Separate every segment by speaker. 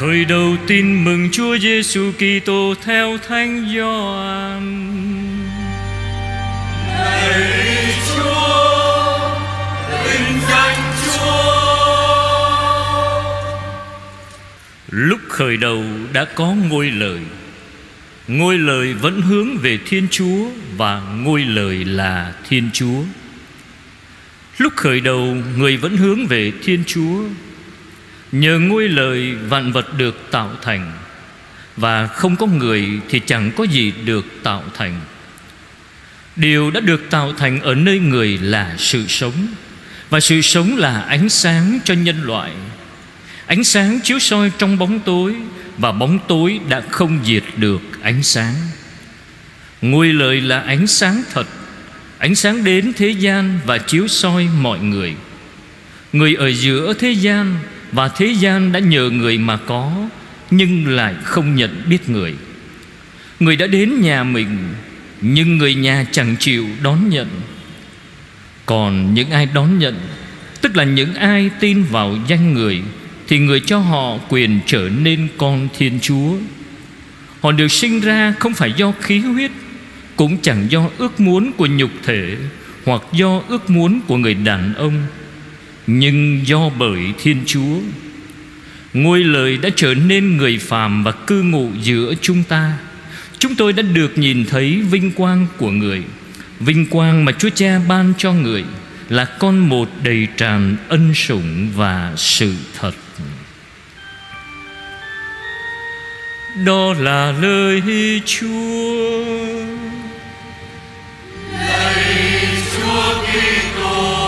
Speaker 1: Khởi đầu tin mừng Chúa Giêsu Kitô theo Thánh Gioan.
Speaker 2: Lạy Chúa, vinh danh Chúa.
Speaker 1: Lúc khởi đầu đã có ngôi lời Ngôi lời vẫn hướng về Thiên Chúa Và ngôi lời là Thiên Chúa Lúc khởi đầu người vẫn hướng về Thiên Chúa Nhờ ngôi lời vạn vật được tạo thành, Và không có người thì chẳng có gì được tạo thành. Điều đã được tạo thành ở nơi người là sự sống, Và sự sống là ánh sáng cho nhân loại. Ánh sáng chiếu soi trong bóng tối, Và bóng tối đã không diệt được ánh sáng. Ngôi lời là ánh sáng thật, Ánh sáng đến thế gian và chiếu soi mọi người. Người ở giữa thế gian và thế gian đã nhờ người mà có, Nhưng lại không nhận biết người. Người đã đến nhà mình, Nhưng người nhà chẳng chịu đón nhận. Còn những ai đón nhận, Tức là những ai tin vào danh người, Thì người cho họ quyền trở nên con Thiên Chúa. Họ được sinh ra không phải do khí huyết, Cũng chẳng do ước muốn của nhục thể, Hoặc do ước muốn của người đàn ông. Nhưng do bởi Thiên Chúa Ngôi lời đã trở nên người phàm và cư ngụ giữa chúng ta. Chúng tôi đã được nhìn thấy vinh quang của người. Vinh quang mà Chúa Cha ban cho người Là con một đầy tràn ân sủng và sự thật. Đó là lời Chúa.
Speaker 2: Lạy Chúa Kitô,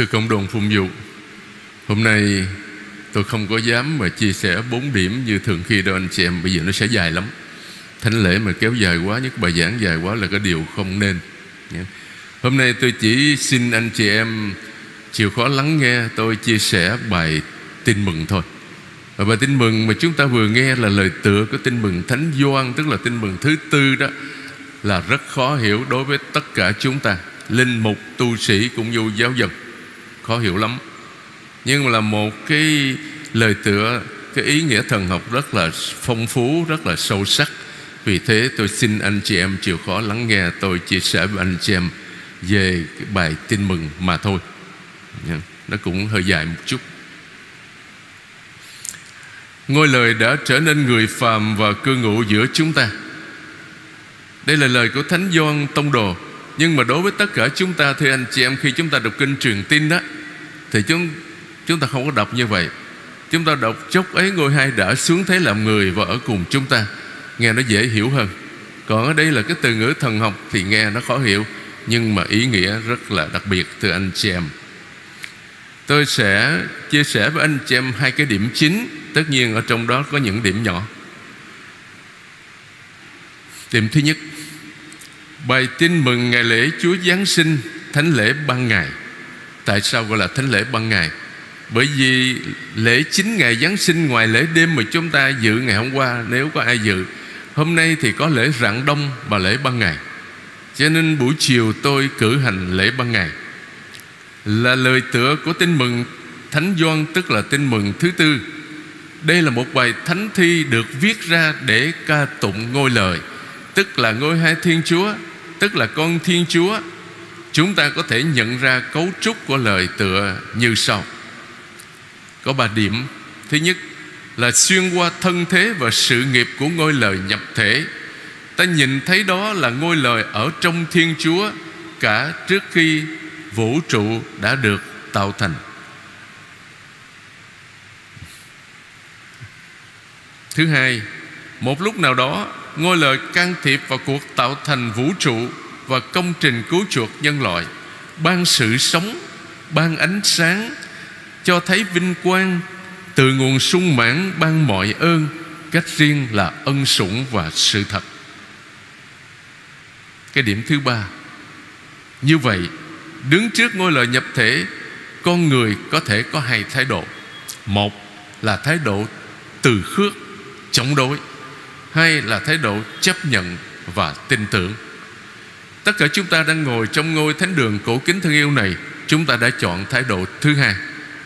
Speaker 3: Thưa cộng đồng phụng vụ Hôm nay tôi không có dám mà chia sẻ bốn điểm như thường khi đâu anh chị em Bây giờ nó sẽ dài lắm. Thánh lễ mà kéo dài quá Nhất bài giảng dài quá là cái điều không nên. Hôm nay tôi chỉ xin anh chị em Chịu khó lắng nghe tôi chia sẻ bài tin mừng thôi. Và bài tin mừng mà chúng ta vừa nghe là lời tựa của tin mừng Thánh Gioan Tức là tin mừng thứ tư đó Là rất khó hiểu đối với tất cả chúng ta. Linh mục, tu sĩ cũng như giáo dân. Khó hiểu lắm. Nhưng mà là một cái lời tựa, Cái ý nghĩa thần học rất là phong phú, Rất là sâu sắc. Vì thế tôi xin anh chị em chịu khó lắng nghe Tôi chia sẻ với anh chị em Về cái bài tin mừng mà thôi. Dạ, nó cũng hơi dài một chút. Ngôi lời đã trở nên người phàm Và cư ngụ giữa chúng ta. Đây là lời của Thánh Gioan Tông Đồ. Nhưng mà đối với tất cả chúng ta, Thưa anh chị em, khi chúng ta đọc kinh truyền tin đó thì chúng chúng ta không có đọc như vậy. Chúng ta đọc chốc ấy ngôi hai đã xuống thế làm người Và ở cùng chúng ta. Nghe nó dễ hiểu hơn. Còn ở đây là cái từ ngữ thần học Thì nghe nó khó hiểu, Nhưng mà ý nghĩa rất là đặc biệt, Thưa anh chị em. Tôi sẽ chia sẻ với anh chị em Hai cái điểm chính. Tất nhiên ở trong đó có những điểm nhỏ. Điểm thứ nhất, Bài tin mừng ngày lễ Chúa Giáng sinh, Thánh lễ ban ngày. Tại sao gọi là thánh lễ ban ngày? Bởi vì lễ chính ngày Giáng sinh, Ngoài lễ đêm mà chúng ta dự ngày hôm qua, Nếu có ai dự, Hôm nay thì có lễ rạng đông và lễ ban ngày. Cho nên buổi chiều tôi cử hành lễ ban ngày. Là lời tựa của tin mừng Thánh Doan tức là tin mừng thứ tư. Đây là một bài thánh thi được viết ra để ca tụng ngôi lời, Tức là ngôi hai Thiên Chúa, Tức là con Thiên Chúa. Chúng ta có thể nhận ra cấu trúc của lời tựa như sau. Có ba điểm. Thứ nhất là xuyên qua thân thế và sự nghiệp của ngôi lời nhập thể. Ta nhìn thấy đó là ngôi lời ở trong Thiên Chúa Cả trước khi vũ trụ đã được tạo thành. Thứ hai, Một lúc nào đó, Ngôi lời can thiệp vào cuộc tạo thành vũ trụ và công trình cứu chuộc nhân loại, Ban sự sống, Ban ánh sáng, Cho thấy vinh quang Từ nguồn sung mãn ban mọi ơn, Cách riêng là ân sủng và sự thật. Cái điểm thứ ba. Như vậy, Đứng trước ngôi lời nhập thể, Con người có thể có hai thái độ. Một là thái độ từ khước, Chống đối. Hai là thái độ chấp nhận và tin tưởng. Tất cả chúng ta đang ngồi trong ngôi thánh đường cổ kính thân yêu này. Chúng ta đã chọn thái độ thứ hai,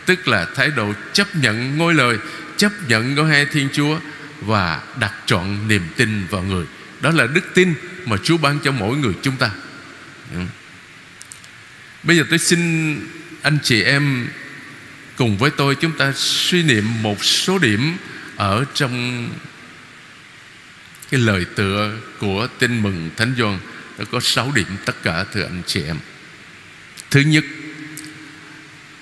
Speaker 3: Tức là thái độ chấp nhận ngôi lời, Chấp nhận ngôi hai Thiên Chúa Và đặt trọn niềm tin vào người. Đó là đức tin mà Chúa ban cho mỗi người chúng ta. Ừ. Bây giờ tôi xin anh chị em Cùng với tôi chúng ta suy niệm một số điểm Ở trong cái lời tựa của tin mừng Thánh Gioan nó có 6 điểm tất cả, thưa anh chị em. Thứ nhất,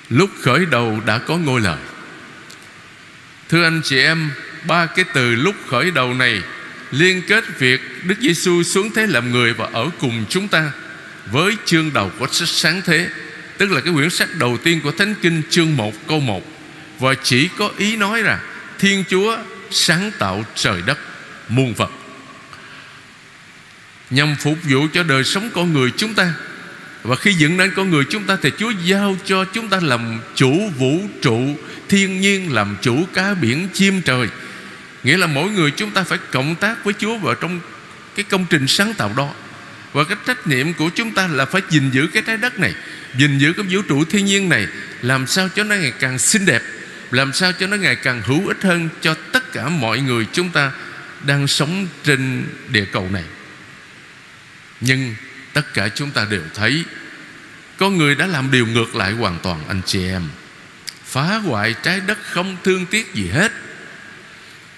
Speaker 3: Lúc khởi đầu đã có ngôi lời. Thưa anh chị em, Ba cái từ lúc khởi đầu này Liên kết việc Đức Giêsu xuống thế làm người Và ở cùng chúng ta Với chương đầu của sách sáng thế, Tức là cái quyển sách đầu tiên của Thánh Kinh Chương 1 câu 1 Và chỉ có ý nói rằng Thiên Chúa sáng tạo trời đất, muôn vật. Nhằm phục vụ cho đời sống con người chúng ta. Và khi dựng nên con người chúng ta Thì Chúa giao cho chúng ta làm chủ vũ trụ, Thiên nhiên làm chủ cá biển chim trời. Nghĩa là mỗi người chúng ta phải cộng tác với Chúa Vào trong cái công trình sáng tạo đó. Và cái trách nhiệm của chúng ta là phải gìn giữ cái trái đất này, gìn giữ cái vũ trụ thiên nhiên này, làm sao cho nó ngày càng xinh đẹp, làm sao cho nó ngày càng hữu ích hơn cho tất cả mọi người chúng ta đang sống trên địa cầu này nhưng tất cả chúng ta đều thấy, Có người đã làm điều ngược lại hoàn toàn, anh chị em. Phá hoại trái đất không thương tiếc gì hết.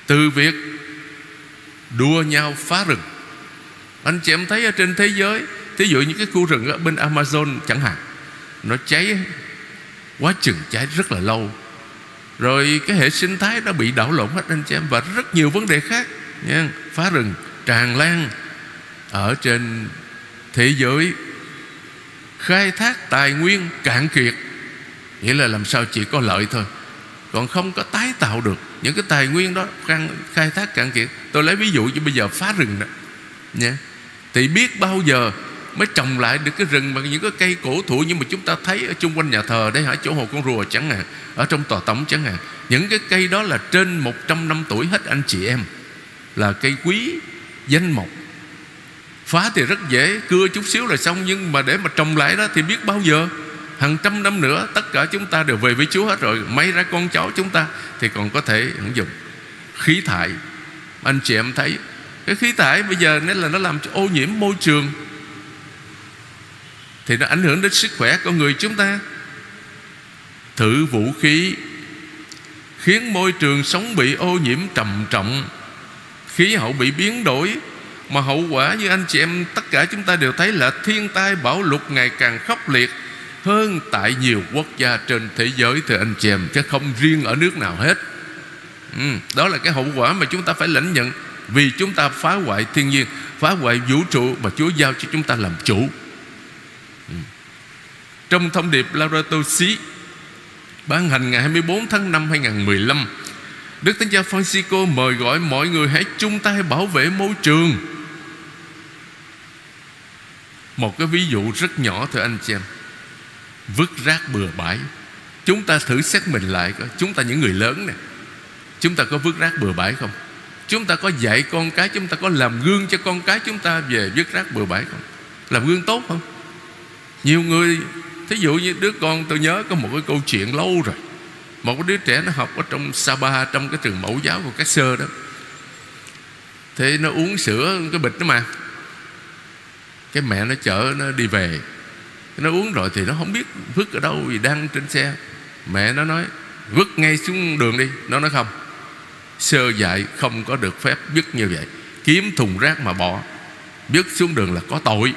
Speaker 3: Từ việc đua nhau phá rừng. Anh chị em thấy ở trên thế giới, Thí dụ những cái khu rừng ở bên Amazon chẳng hạn, Nó cháy Quá chừng cháy rất là lâu. Rồi cái hệ sinh thái đã bị đảo lộn hết, anh chị em, Và rất nhiều vấn đề khác. Nha. Phá rừng, tràn lan ở trên thế giới, khai thác tài nguyên cạn kiệt, nghĩa là làm sao chỉ có lợi thôi, còn không có tái tạo được những cái tài nguyên đó khai thác cạn kiệt. Tôi lấy ví dụ như bây giờ phá rừng đó nha thì biết bao giờ mới trồng lại được cái rừng bằng những cái cây cổ thụ nhưng mà chúng ta thấy ở chung quanh nhà thờ đấy hả? Chỗ hồ con rùa chẳng hạn, ở trong tòa tổng chẳng hạn. Những cái cây đó là trên 100 năm tuổi hết anh chị em, là cây quý danh mộc. Phá thì rất dễ, Cưa chút xíu là xong, Nhưng mà để mà trồng lại đó thì biết bao giờ? Hàng trăm năm nữa, tất cả chúng ta đều về với Chúa hết rồi. May ra con cháu chúng ta Thì còn có thể ứng dụng. Khí thải. Anh chị em thấy, Cái khí thải bây giờ nên là nó làm cho ô nhiễm môi trường. Thì nó ảnh hưởng đến sức khỏe con người chúng ta. Thử vũ khí. Khiến môi trường sống bị ô nhiễm trầm trọng. Khí hậu bị biến đổi mà hậu quả như anh chị em Tất cả chúng ta đều thấy là thiên tai bão lụt ngày càng khốc liệt Hơn tại nhiều quốc gia trên thế giới Thưa anh chị em Chứ không riêng ở nước nào hết. Ừ, Đó là cái hậu quả mà chúng ta phải lãnh nhận Vì chúng ta phá hoại thiên nhiên Phá hoại vũ trụ Mà Chúa giao cho chúng ta làm chủ. Ừ. Trong thông điệp Laudato Si Ban hành ngày 24 tháng 5 2015 Đức Thánh Cha Francisco mời gọi mọi người hãy chung tay bảo vệ môi trường một cái ví dụ rất nhỏ thưa anh chị em. Vứt rác bừa bãi. Chúng ta thử xét mình lại coi. Chúng ta những người lớn nè. Chúng ta có vứt rác bừa bãi không? Chúng ta có dạy con cái, Chúng ta có làm gương cho con cái chúng ta Về vứt rác bừa bãi không? Làm gương tốt không? Nhiều người, Thí dụ như đứa con tôi nhớ có một cái câu chuyện lâu rồi. Một đứa trẻ nó học ở trong Sapa Trong cái trường mẫu giáo của các sơ đó. Thế nó uống sữa cái bịch đó mà cái mẹ nó chở nó đi về. Nó uống rồi thì nó không biết vứt ở đâu vì đang trên xe. Mẹ nó nói, vứt ngay xuống đường đi. Nó nói, không, sơ dạy không có được phép vứt như vậy. Kiếm thùng rác mà bỏ. Vứt xuống đường là có tội.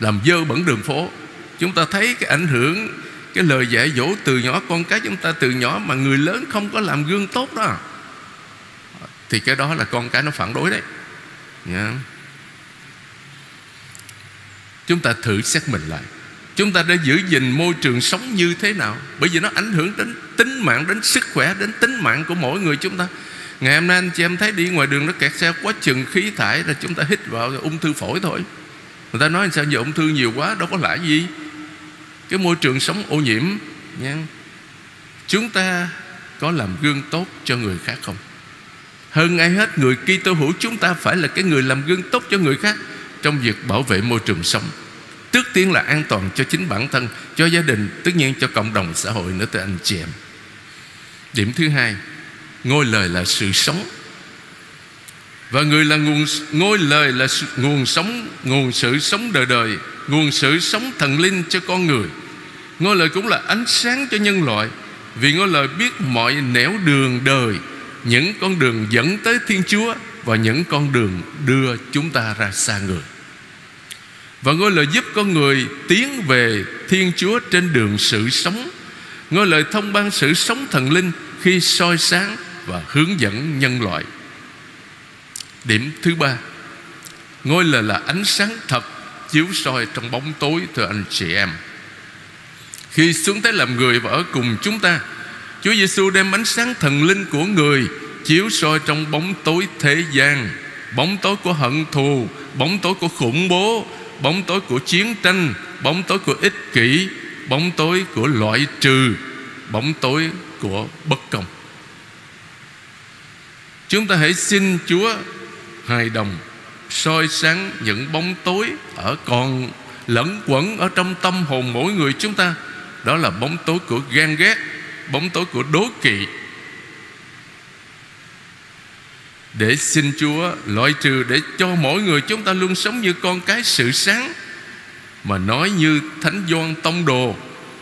Speaker 3: Làm dơ bẩn đường phố. Chúng ta thấy cái ảnh hưởng, cái lời dạy dỗ từ nhỏ, con cái chúng ta từ nhỏ mà người lớn không có làm gương tốt đó. Thì cái đó là con cái nó phản đối đấy. Yeah. Chúng ta thử xét mình lại. Chúng ta đã giữ gìn môi trường sống như thế nào? Bởi vì nó ảnh hưởng đến tính mạng Đến sức khỏe, đến tính mạng của mỗi người chúng ta. Ngày hôm nay anh chị em thấy đi ngoài đường Nó kẹt xe quá chừng khí thải Là chúng ta hít vào ung thư phổi thôi. Người ta nói sao giờ ung thư nhiều quá Đâu có lạ gì. Cái môi trường sống ô nhiễm nha. Chúng ta có làm gương tốt cho người khác không? Hơn ai hết Người Kitô hữu chúng ta phải là cái người làm gương tốt cho người khác. Trong việc bảo vệ môi trường sống. Trước tiên là an toàn cho chính bản thân Cho gia đình Tất nhiên cho cộng đồng xã hội nữa từ anh chị em. Điểm thứ hai Ngôi lời là sự sống. Và người là nguồn Ngôi lời là sự, nguồn sống Nguồn sự sống đời đời Nguồn sự sống thần linh cho con người. Ngôi lời cũng là ánh sáng cho nhân loại Vì ngôi lời biết mọi nẻo đường đời Những con đường dẫn tới Thiên Chúa. Và những con đường đưa chúng ta ra xa người. Và ngôi lời giúp con người tiến về Thiên Chúa trên đường sự sống, Ngôi lời thông ban sự sống thần linh Khi soi sáng và hướng dẫn nhân loại. Điểm thứ ba, Ngôi lời là ánh sáng thật Chiếu soi trong bóng tối, Thưa anh chị em. Khi xuống tới làm người và ở cùng chúng ta, Chúa Giêsu đem ánh sáng thần linh của người Chiếu soi trong bóng tối thế gian. Bóng tối của hận thù, Bóng tối của khủng bố, Bóng tối của chiến tranh, Bóng tối của ích kỷ, Bóng tối của loại trừ, Bóng tối của bất công. Chúng ta hãy xin Chúa hài đồng, soi sáng những bóng tối ở còn lẫn quẩn ở trong tâm hồn mỗi người chúng ta. Đó là bóng tối của ghen ghét, bóng tối của đố kỵ để xin Chúa loại trừ để cho mỗi người chúng ta luôn sống như con cái sự sáng mà nói như Thánh Gioan Tông Đồ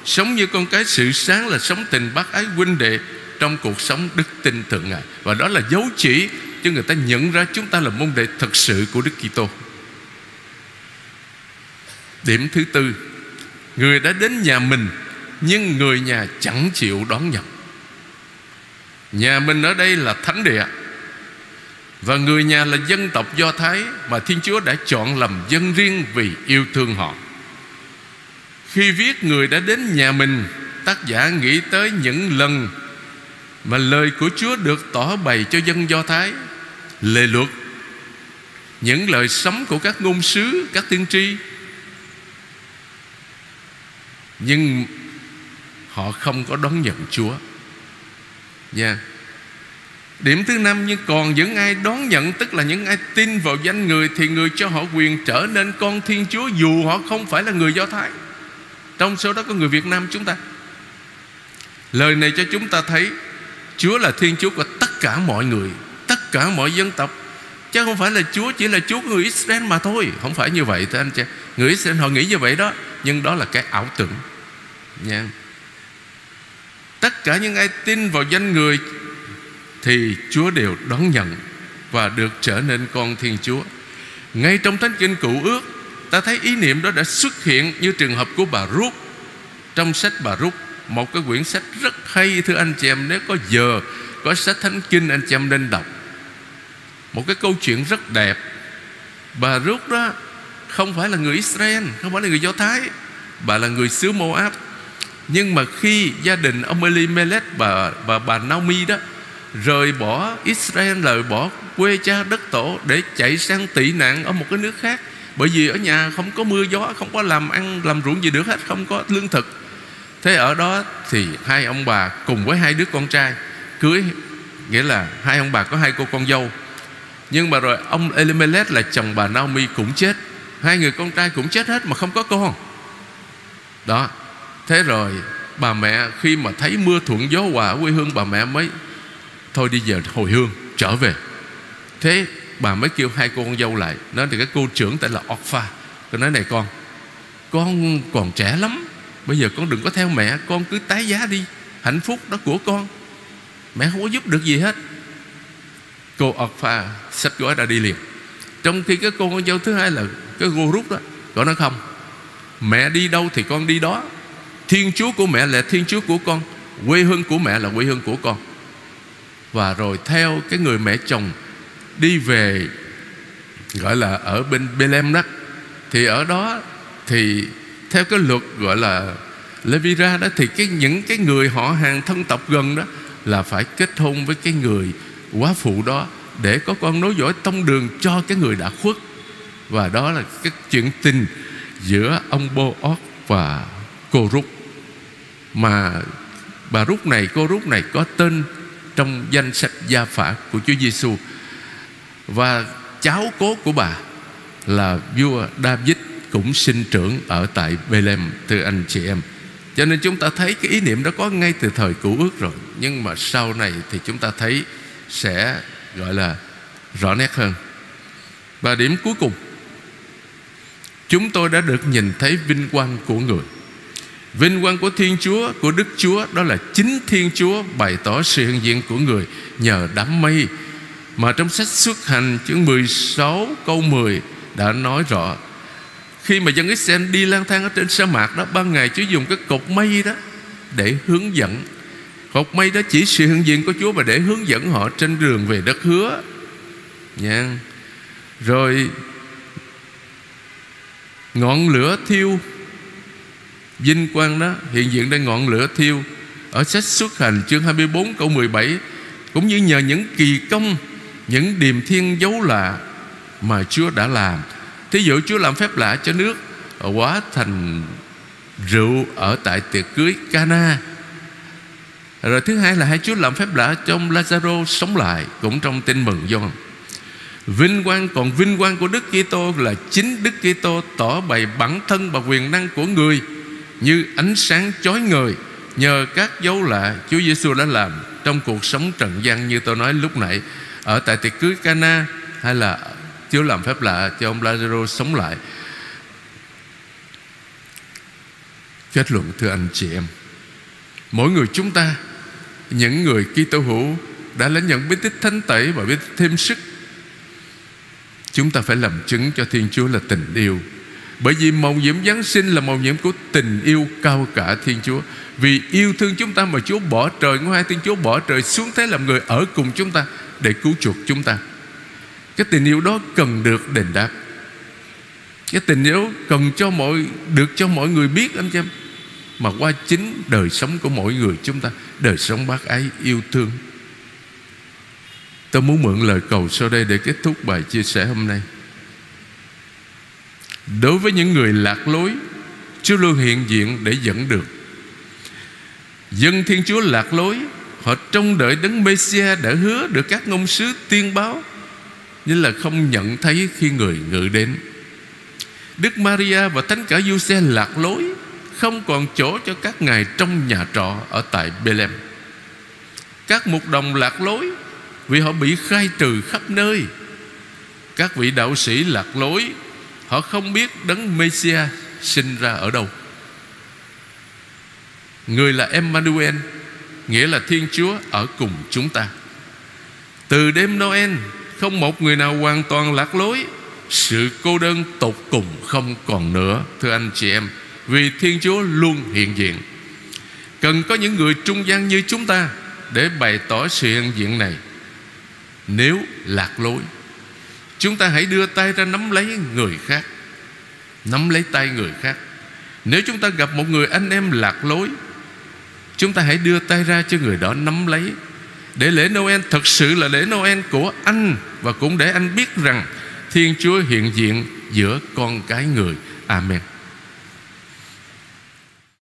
Speaker 3: sống như con cái sự sáng là sống tình bác ái huynh đệ trong cuộc sống đức tin thượng ngài và đó là dấu chỉ cho người ta nhận ra chúng ta là môn đệ thật sự của Đức Kitô. Điểm thứ tư, người đã đến nhà mình nhưng người nhà chẳng chịu đón nhận. Nhà mình ở đây là thánh địa và người nhà là dân tộc Do Thái mà Thiên Chúa đã chọn làm dân riêng vì yêu thương họ. Khi viết người đã đến nhà mình, tác giả nghĩ tới những lần mà lời của Chúa được tỏ bày cho dân Do Thái Lề luật Những lời sống của các ngôn sứ Các tiên tri Nhưng Họ không có đón nhận Chúa Nha yeah. Điểm thứ năm Nhưng còn những ai đón nhận, Tức là những ai tin vào danh người, Thì người cho họ quyền trở nên con Thiên Chúa, Dù họ không phải là người Do Thái. Trong số đó có người Việt Nam chúng ta. Lời này cho chúng ta thấy Chúa là Thiên Chúa của tất cả mọi người, Tất cả mọi dân tộc. Chứ không phải là Chúa chỉ là Chúa của người Israel mà thôi. Không phải như vậy, thưa anh chị. Người Israel họ nghĩ như vậy đó, Nhưng đó là cái ảo tưởng. Nha. Tất cả những ai tin vào danh người thì Chúa đều đón nhận Và được trở nên con Thiên Chúa. Ngay trong Thánh Kinh Cựu Ước Ta thấy ý niệm đó đã xuất hiện Như trường hợp của bà Rút. Trong sách bà Rút một cái quyển sách rất hay thưa anh chị em Nếu có giờ Có sách Thánh Kinh anh chị em nên đọc. Một cái câu chuyện rất đẹp. Bà Rút đó Không phải là người Israel Không phải là người Do Thái Bà là người xứ Moab. Nhưng mà khi gia đình ông Elimelech Bà, bà, bà Naomi đó Rời bỏ Israel, Rời bỏ quê cha đất tổ Để chạy sang tị nạn ở một cái nước khác. Bởi vì ở nhà không có mưa gió, Không có làm ăn, làm ruộng gì được hết, Không có lương thực. Thế ở đó thì hai ông bà cùng với hai đứa con trai Cưới, Nghĩa là hai ông bà có hai cô con dâu. Nhưng mà rồi ông Elimelech là chồng bà Naomi cũng chết. Hai người con trai cũng chết hết mà không có con. Đó. Thế rồi bà mẹ khi mà thấy mưa thuận gió hòa ở quê hương bà mẹ mới Thôi đi giờ hồi hương, trở về. Thế bà mới kêu hai cô con dâu lại, Nói thì cái cô trưởng tên là Orpha. Cô nói, này con Con còn trẻ lắm, Bây giờ con đừng có theo mẹ, Con cứ tái giá đi. Hạnh phúc đó của con. Mẹ không có giúp được gì hết. Cô Orpha xách gói ra đi liền. Trong khi cái cô con dâu thứ hai là Cái cô rút đó Cô nói, không, Mẹ đi đâu thì con đi đó. Thiên chúa của mẹ là thiên chúa của con, Quê hương của mẹ là quê hương của con. Và rồi theo cái người mẹ chồng Đi về, Gọi là ở bên Bethlehem đó, Thì ở đó Thì theo cái luật gọi là Levira đó, thì cái những cái người họ hàng thân tộc gần đó là phải kết hôn với cái người quá phụ đó để có con nối dõi tông đường cho cái người đã khuất. Và đó là cái chuyện tình giữa ông Boaz và cô Rút mà bà Rút này, cô Rút này có tên trong danh sách gia phả của Chúa Giêsu và cháu cố của bà là vua David cũng sinh trưởng ở tại Bethlehem, thưa anh chị em. Cho nên chúng ta thấy cái ý niệm đó có ngay từ thời cũ ước rồi. Nhưng mà sau này thì chúng ta thấy sẽ gọi là rõ nét hơn. Và điểm cuối cùng, chúng tôi đã được nhìn thấy vinh quang của người. Vinh quang của Thiên Chúa, của Đức Chúa Đó là chính Thiên Chúa bày tỏ sự hiện diện của người Nhờ đám mây. Mà trong sách xuất hành chương 16 câu 10 Đã nói rõ Khi mà dân Israel đi lang thang ở trên sa mạc đó Ban ngày Chúa dùng cái cột mây đó Để hướng dẫn. Cột mây đó chỉ sự hiện diện của Chúa Và để hướng dẫn họ trên đường về đất hứa. Nha. Rồi Ngọn lửa thiêu Vinh quang đó hiện diện đang ngọn lửa thiêu. Ở sách xuất hành chương 24 câu 17 Cũng như nhờ những kỳ công, Những điềm thiên dấu lạ Mà Chúa đã làm. Thí dụ Chúa làm phép lạ cho nước ờ, Hóa thành rượu Ở tại tiệc cưới Cana. Rồi thứ hai là hai Chúa làm phép lạ Trong Lazaro sống lại, Cũng trong tin mừng Gioan Vinh quang, còn vinh quang của Đức Kitô là chính Đức Kitô tỏ bày bản thân và quyền năng của người như ánh sáng chói ngời nhờ các dấu lạ Chúa Giêsu đã làm trong cuộc sống trần gian như tôi nói lúc nãy ở tại tiệc cưới Cana hay là Chúa làm phép lạ cho ông Lazaro sống lại. Kết luận thưa anh chị em, mỗi người chúng ta những người Kitô hữu đã lãnh nhận bí tích thánh tẩy và biết thêm sức chúng ta phải làm chứng cho Thiên Chúa là tình yêu bởi vì mầu nhiệm Giáng sinh là mầu nhiệm của tình yêu cao cả Thiên Chúa. Vì yêu thương chúng ta mà Chúa bỏ trời Ngôi hai Thiên Chúa bỏ trời xuống thế làm người ở cùng chúng ta Để cứu chuộc chúng ta. Cái tình yêu đó cần được đền đáp. Cái tình yêu cần cho mọi, được cho mọi người biết anh chị em. Mà qua chính đời sống của mỗi người chúng ta, Đời sống bác ái, yêu thương. Tôi muốn mượn lời cầu sau đây để kết thúc bài chia sẻ hôm nay. Đối với những người lạc lối, Chúa luôn hiện diện để dẫn được. Dân Thiên Chúa lạc lối, Họ trông đợi đấng Messia đã hứa được các ngôn sứ tiên báo, Nhưng là không nhận thấy khi người ngự đến. Đức Maria và Thánh cả Giuse lạc lối, Không còn chỗ cho các ngài trong nhà trọ ở tại Bethlehem Các mục đồng lạc lối, Vì họ bị khai trừ khắp nơi. Các vị đạo sĩ lạc lối Họ không biết đấng Messia sinh ra ở đâu. Người là Emmanuel, Nghĩa là Thiên Chúa ở cùng chúng ta. Từ đêm Noel, Không một người nào hoàn toàn lạc lối. Sự cô đơn tột cùng không còn nữa, Thưa anh chị em, Vì Thiên Chúa luôn hiện diện. Cần có những người trung gian như chúng ta Để bày tỏ sự hiện diện này. Nếu lạc lối Chúng ta hãy đưa tay ra nắm lấy người khác. Nắm lấy tay người khác. Nếu chúng ta gặp một người anh em lạc lối, Chúng ta hãy đưa tay ra cho người đó nắm lấy. Để lễ Noel thật sự là lễ Noel của anh Và cũng để anh biết rằng Thiên Chúa hiện diện giữa con cái người. Amen.